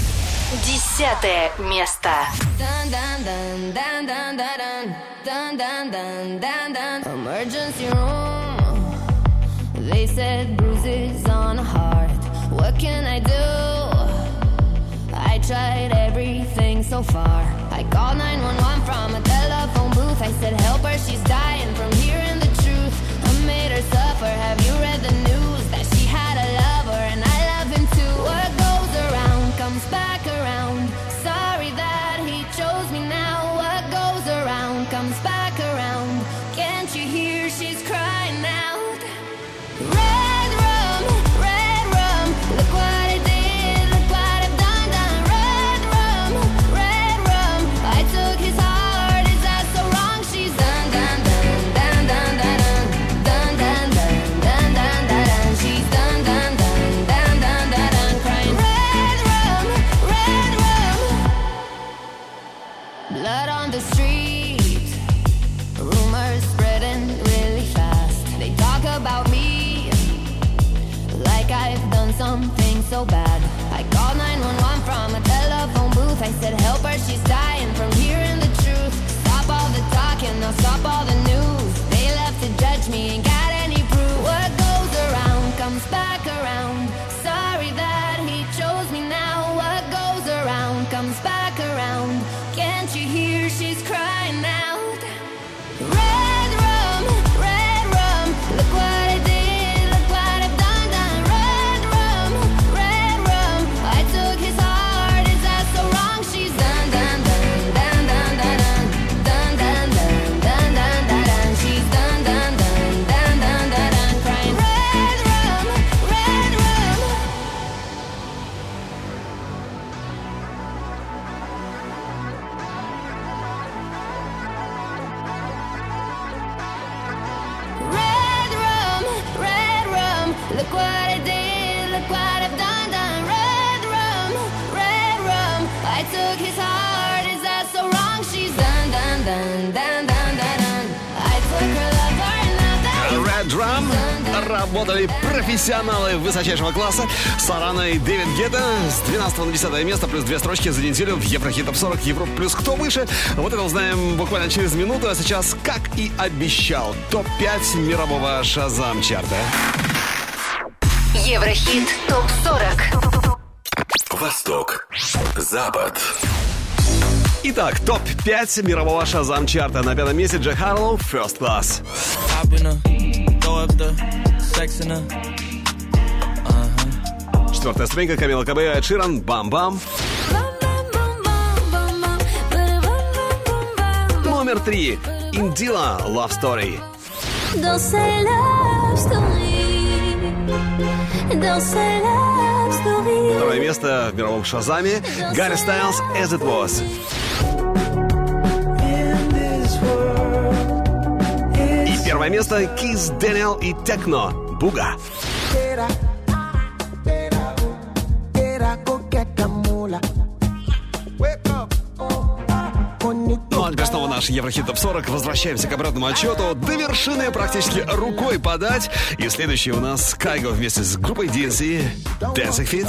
Десятое место. said bruises on a heart. What can I do? I tried everything so far. I called 911 from a telephone booth. I said, Help her, she's dying from hearing the truth. I made her suffer. Have you read the news? something so bad. I called 911 from a telephone booth. I said, help her, she's dying from hearing the truth. Stop all the talking, now stop all the news. They left to judge me, ain't got any proof. What goes around comes back around. Работали профессионалы высочайшего класса Сарана и Дэвид Гетта с 12 на 10 место, плюс две строчки за неделю в Еврохит Топ 40 Европа плюс кто выше. Вот это узнаем буквально через минуту, а сейчас, как и обещал, топ-5 мирового Шазам чарта. Еврохит ТОП-40 Восток. Запад. Итак, топ-5 мирового Шазам чарта. На пятом месте Джек Харлоу, First Class. Throw up the sex in her. Четвертая ступенька Камила Кабея, Эд Ширан, Бам-Бам. Номер три. Индила, Love Story. Dans ces love story, dans ces love story. Второе место в мировом Шазаме. Гарри Стайлз, As It Was. Первое место Кис Дэниел и Техно, Буга. Ну а теперь снова наш Еврохит Топ 40. Возвращаемся к обратному отчету. До вершины практически рукой подать. И следующий у нас Кайго вместе с группой DNC Dancing Fit.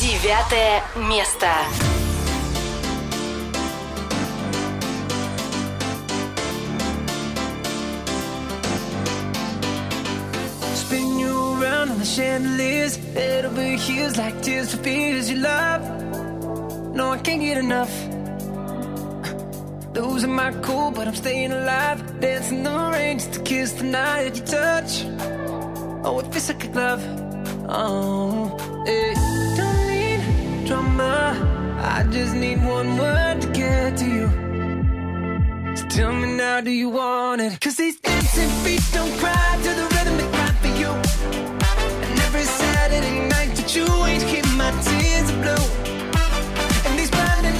Девятое место. Chandeliers. Head be heels like tears for fears you love. No, I can't get enough. Losing my cool, but I'm staying alive. Dancing the rain just to kiss the night that you touch. Oh, it feels like a glove. Oh, it don't need drama. I just need one word to get to you. So tell me now, do you want it? Cause these dancing feet don't cry to the rhythm you ain't keep my tears blue. And these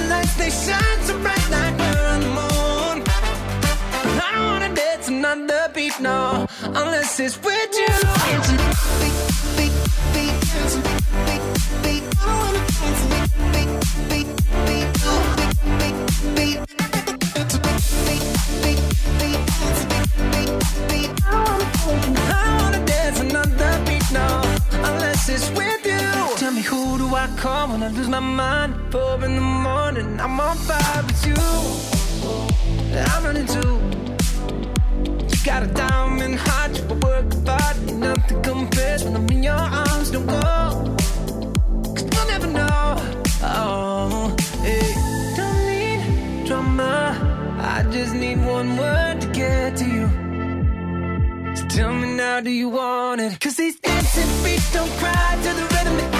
lights, they shine so bright like we're on the moon. I don't wanna dance another beat, no, unless it's with you. I call when I lose my mind? Four in the morning, I'm on fire with you. I'm running too. You got a diamond heart, you work hard, nothing compares when I'm in your arms. Don't go, cause you'll never know. Oh, hey, don't need drama. I just need one word to get to you. So tell me now, do you want it? Cause these dancing feet don't cry to the rhythm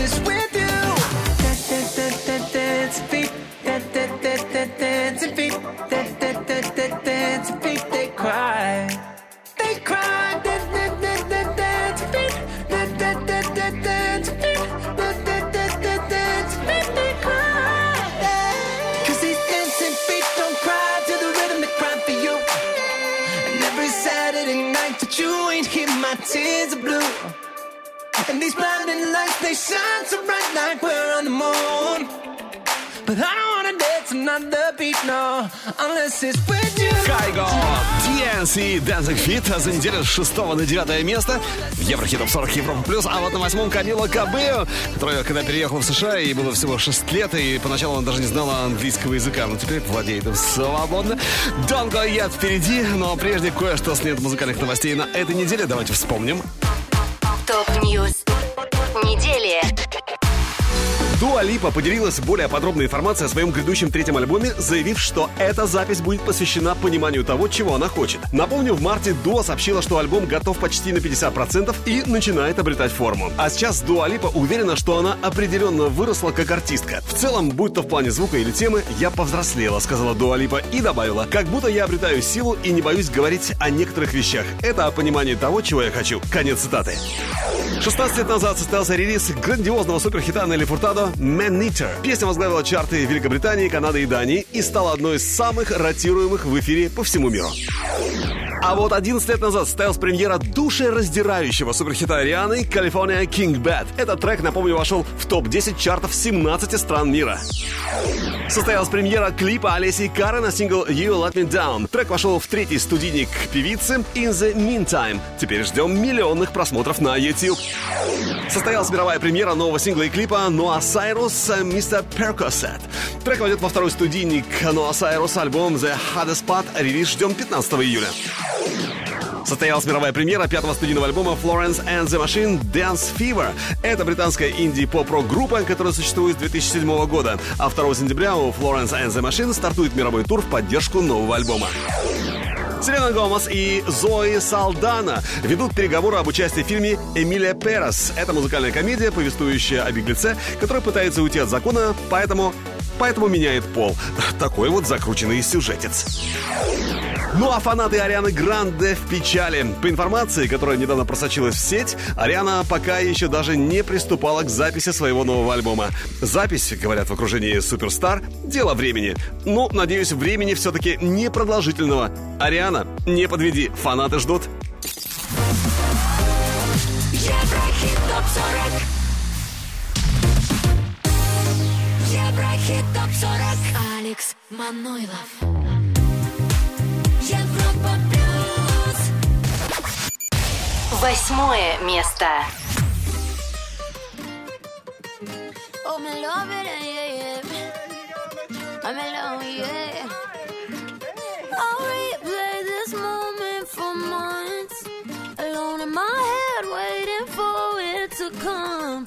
places with But I don't wanna dance another beat, no, unless it's with you. Kygo, DNCE Dancing Feet за неделю с 6 на 9 место в Еврохит Топ 40 Европа Плюс, а вот на восьмом Камила Кабейо, которая когда переехала в США, ей было всего 6 лет, и поначалу она даже не знала английского языка, но теперь владеет им свободно. Don't go yet впереди, но прежде кое-что с нет музыкальных новостей на этой неделе, давайте вспомним. Top News. Недели. Дуа Липа поделилась более подробной информацией о своем грядущем третьем альбоме, заявив, что эта запись будет посвящена пониманию того, чего она хочет. Напомню, в марте Дуа сообщила, что альбом готов почти на 50% и начинает обретать форму. А сейчас Дуа Липа уверена, что она определенно выросла как артистка. В целом, будь то в плане звука или темы, я повзрослела, сказала Дуа Липа и добавила, как будто я обретаю силу и не боюсь говорить о некоторых вещах. Это о понимании того, чего я хочу. Конец цитаты. 16 лет назад состоялся релиз грандиозного суперхита Нелли Фуртадо «Man Eater». Песня возглавила чарты Великобритании, Канады и Дании и стала одной из самых ротируемых в эфире по всему миру. А вот 11 лет назад состоялась премьера душераздирающего суперхита Арианы «California King Bad». Этот трек, напомню, вошел в топ-10 чартов 17 стран мира. Состоялась премьера клипа Олеси Кары на сингл «You Let Me Down». Трек вошел в третий студийник певицы «In the Meantime». Теперь ждем миллионных просмотров на YouTube. Состоялась мировая премьера нового сингла и клипа Ноа Сайрус «Mr. Percocet». Трек войдет во второй студийник Ноа Сайрус альбом «The Hardest Part». Релиз ждем 15 июля. Состоялась мировая премьера пятого студийного альбома Florence and the Machine Dance Fever. Это британская инди-поп-рок группа, которая существует с 2007 года. А 2 сентября у Florence and the Machine стартует мировой тур в поддержку нового альбома. Селена Гомес и Зои Салдана ведут переговоры об участии в фильме «Эмилия Перес». Это музыкальная комедия, повествующая о беглеце, который пытается уйти от закона, поэтому, поэтому меняет пол. Такой вот закрученный сюжетец. Ну а фанаты Арианы Гранде в печали. По информации, которая недавно просочилась в сеть, Ариана пока еще даже не приступала к записи своего нового альбома. Запись, говорят в окружении Суперстар, дело времени. Ну, надеюсь, времени все-таки непродолжительного. Ариана, не подведи, фанаты ждут. Еврохит ТОП-40 Еврохит ТОП-40 Алекс Манойлов Европа плюс Восьмое место. Oh, me love it, yeah, yeah. I'm in love, yeah. I'll replay this moment for months. Alone in my head, waiting for it to come.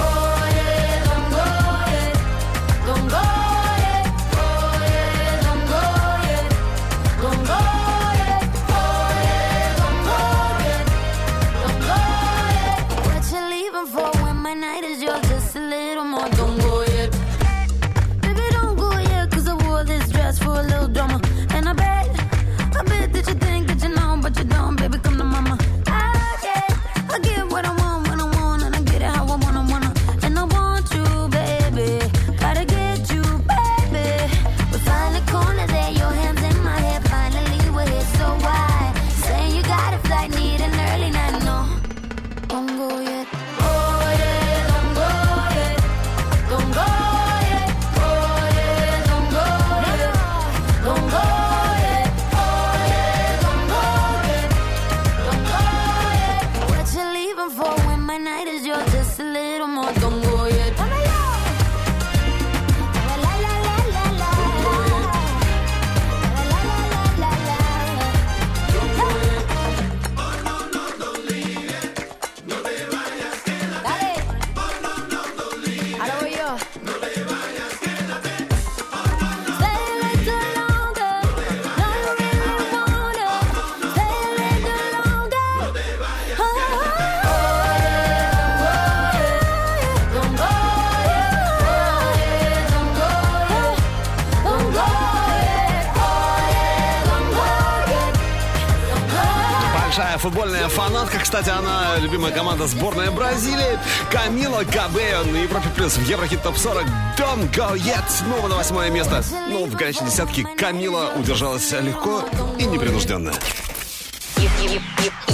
подборках. Кстати, она любимая команда сборная Бразилии. Камила Кабео на Европе Плюс в Еврохит Топ 40. Don't Go Yet снова на восьмое место. Ну, в горячей десятке Камила удержалась легко и непринужденно.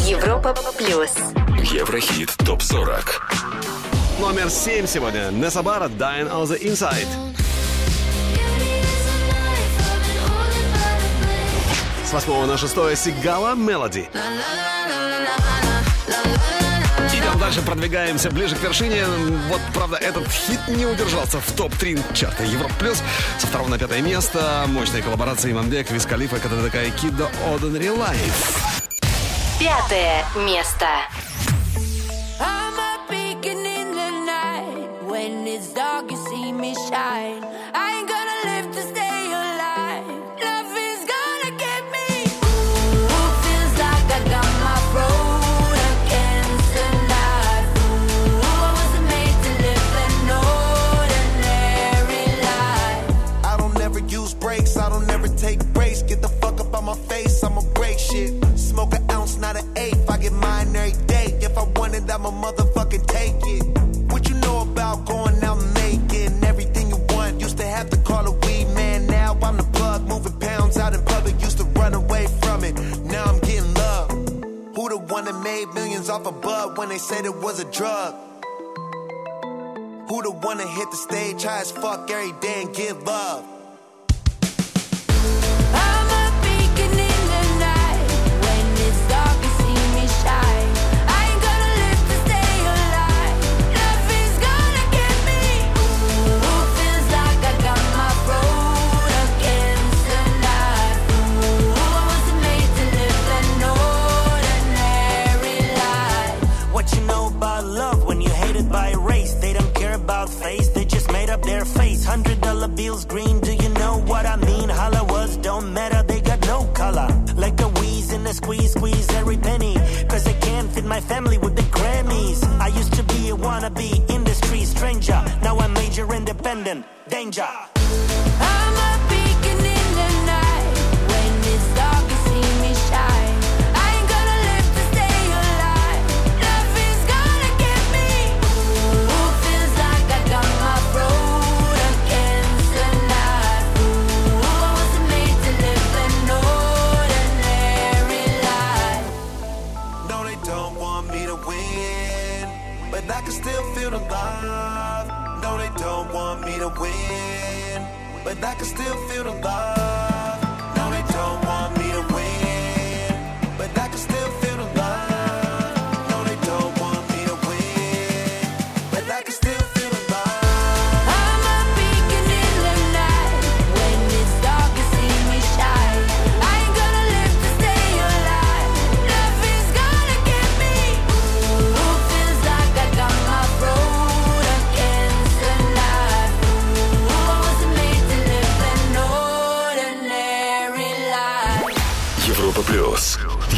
Европа Плюс. Еврохит Топ 40. Номер семь сегодня. Несабара Dying on the Inside. С восьмого на шестое Сигала Мелоди. А дальше продвигаемся ближе к вершине. Вот, правда, этот хит не удержался в топ-3 чарта Европ+. плюс Со второго на пятое место мощные коллаборации Мамбек, Вискалифа, КТДК и Кидо Оден Релайф. Пятое место. when they said it was a drug? Who the one that hit the stage high as fuck every day and give love? danger. win, but I can still feel the loss.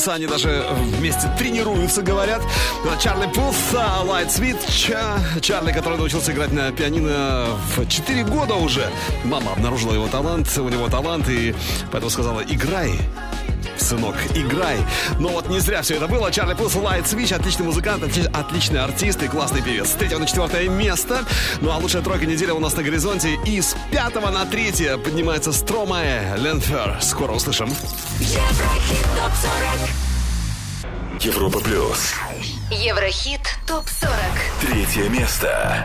Меннеса. Они даже вместе тренируются, говорят. Чарли Пулс, Light Sweet. Ча- Чарли, который научился играть на пианино в 4 года уже. Мама обнаружила его талант, у него талант, и поэтому сказала, играй, сынок, играй. Но вот не зря все это было. Чарли Пулс, Light Switch, отличный музыкант, отли- отличный артист и классный певец. С третьего на четвертое место. Ну а лучшая тройка недели у нас на горизонте. И с пятого на третье поднимается Стромае Ленфер. Скоро услышим. Еврохит топ 40. Европа плюс. Еврохит топ 40. Третье место.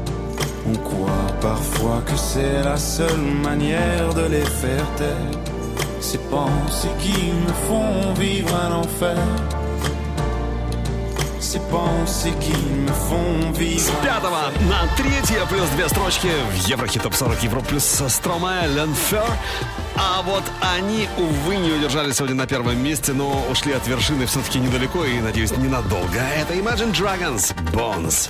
On croit parfois que c'est la seule manière de les faire taire. Ces pensées qui me font vivre un enfer. С пятого на третье, плюс две строчки в Еврохит Топ 40 Евро плюс Стромае Ленфер. А вот они, увы, не удержались сегодня на первом месте, но ушли от вершины все-таки недалеко и, надеюсь, ненадолго. Это Imagine Dragons Bones.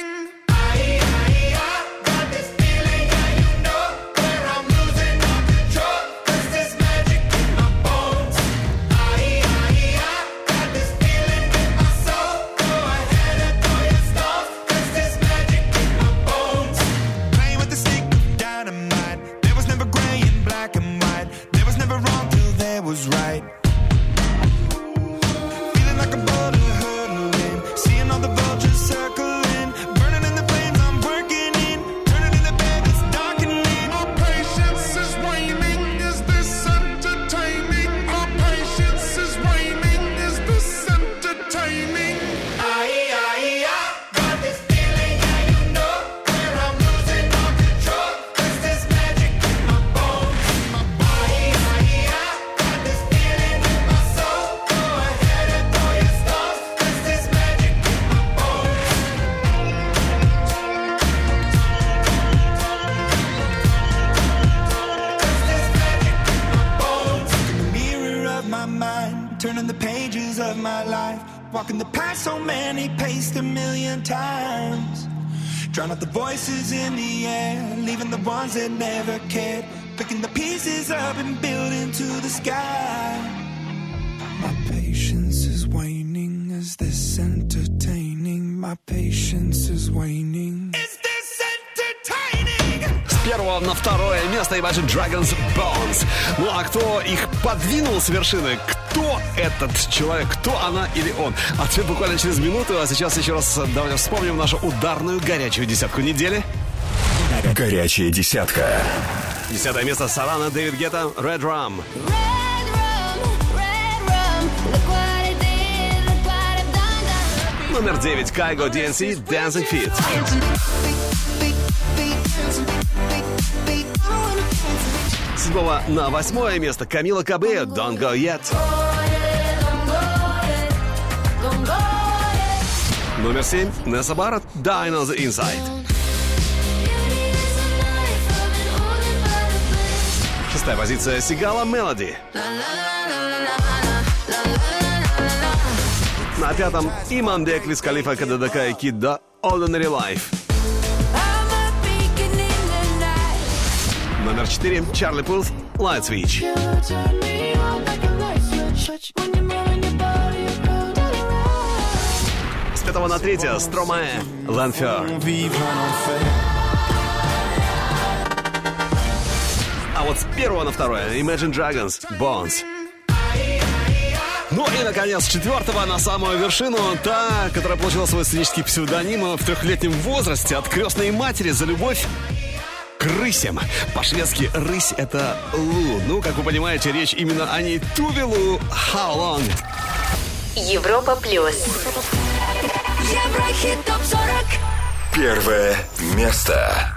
Ones that never cared, picking the pieces up and building to the sky. My patience is waning. Is this entertaining? My patience is waning. Is this entertaining? С первого на второе место Imagine Dragons Bones. Ну а кто их подвинул с вершины? Кто этот человек? Кто она или он? Ответ буквально через минуту. А сейчас еще раз давайте вспомним нашу ударную горячую десятку недели. Горячая десятка. Десятое место Савана, Дэвид Гетта, Red Rum. Номер девять Кайго DNC Dancing Fit. Седьмого на восьмое место Камила Кабео Don't Go Yet. Номер семь Несса Барретт Die on the Inside. Шестая позиция Сигала Мелоди. На пятом Иман Дек, Виз Калифа, КДДК и Кидда Ordinary Life. Номер четыре Чарли Пулс Light Switch. С пятого на третье Стромае Ланфер. А вот с первого на второе Imagine Dragons Bones. Ну и, наконец, четвертого на самую вершину та, которая получила свой сценический псевдоним в трехлетнем возрасте от крестной матери за любовь к рысям. По-шведски «рысь» — это «лу». Ну, как вы понимаете, речь именно о ней Тувелу «How long?» Европа плюс. Еврохит топ 40. Первое место.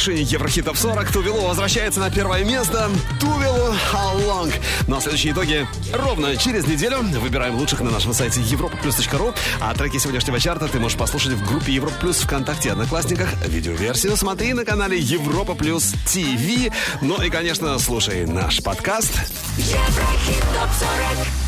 Вершине Еврохит Топ 40. Тувелу возвращается на первое место. Тувелу How Long. Ну а следующие итоги ровно через неделю. Выбираем лучших на нашем сайте europaplus.ru. А треки сегодняшнего чарта ты можешь послушать в группе Европа Плюс ВКонтакте Одноклассниках. Видеоверсию смотри на канале Европа Плюс ТВ. Ну и, конечно, слушай наш подкаст. Еврохит топ 40.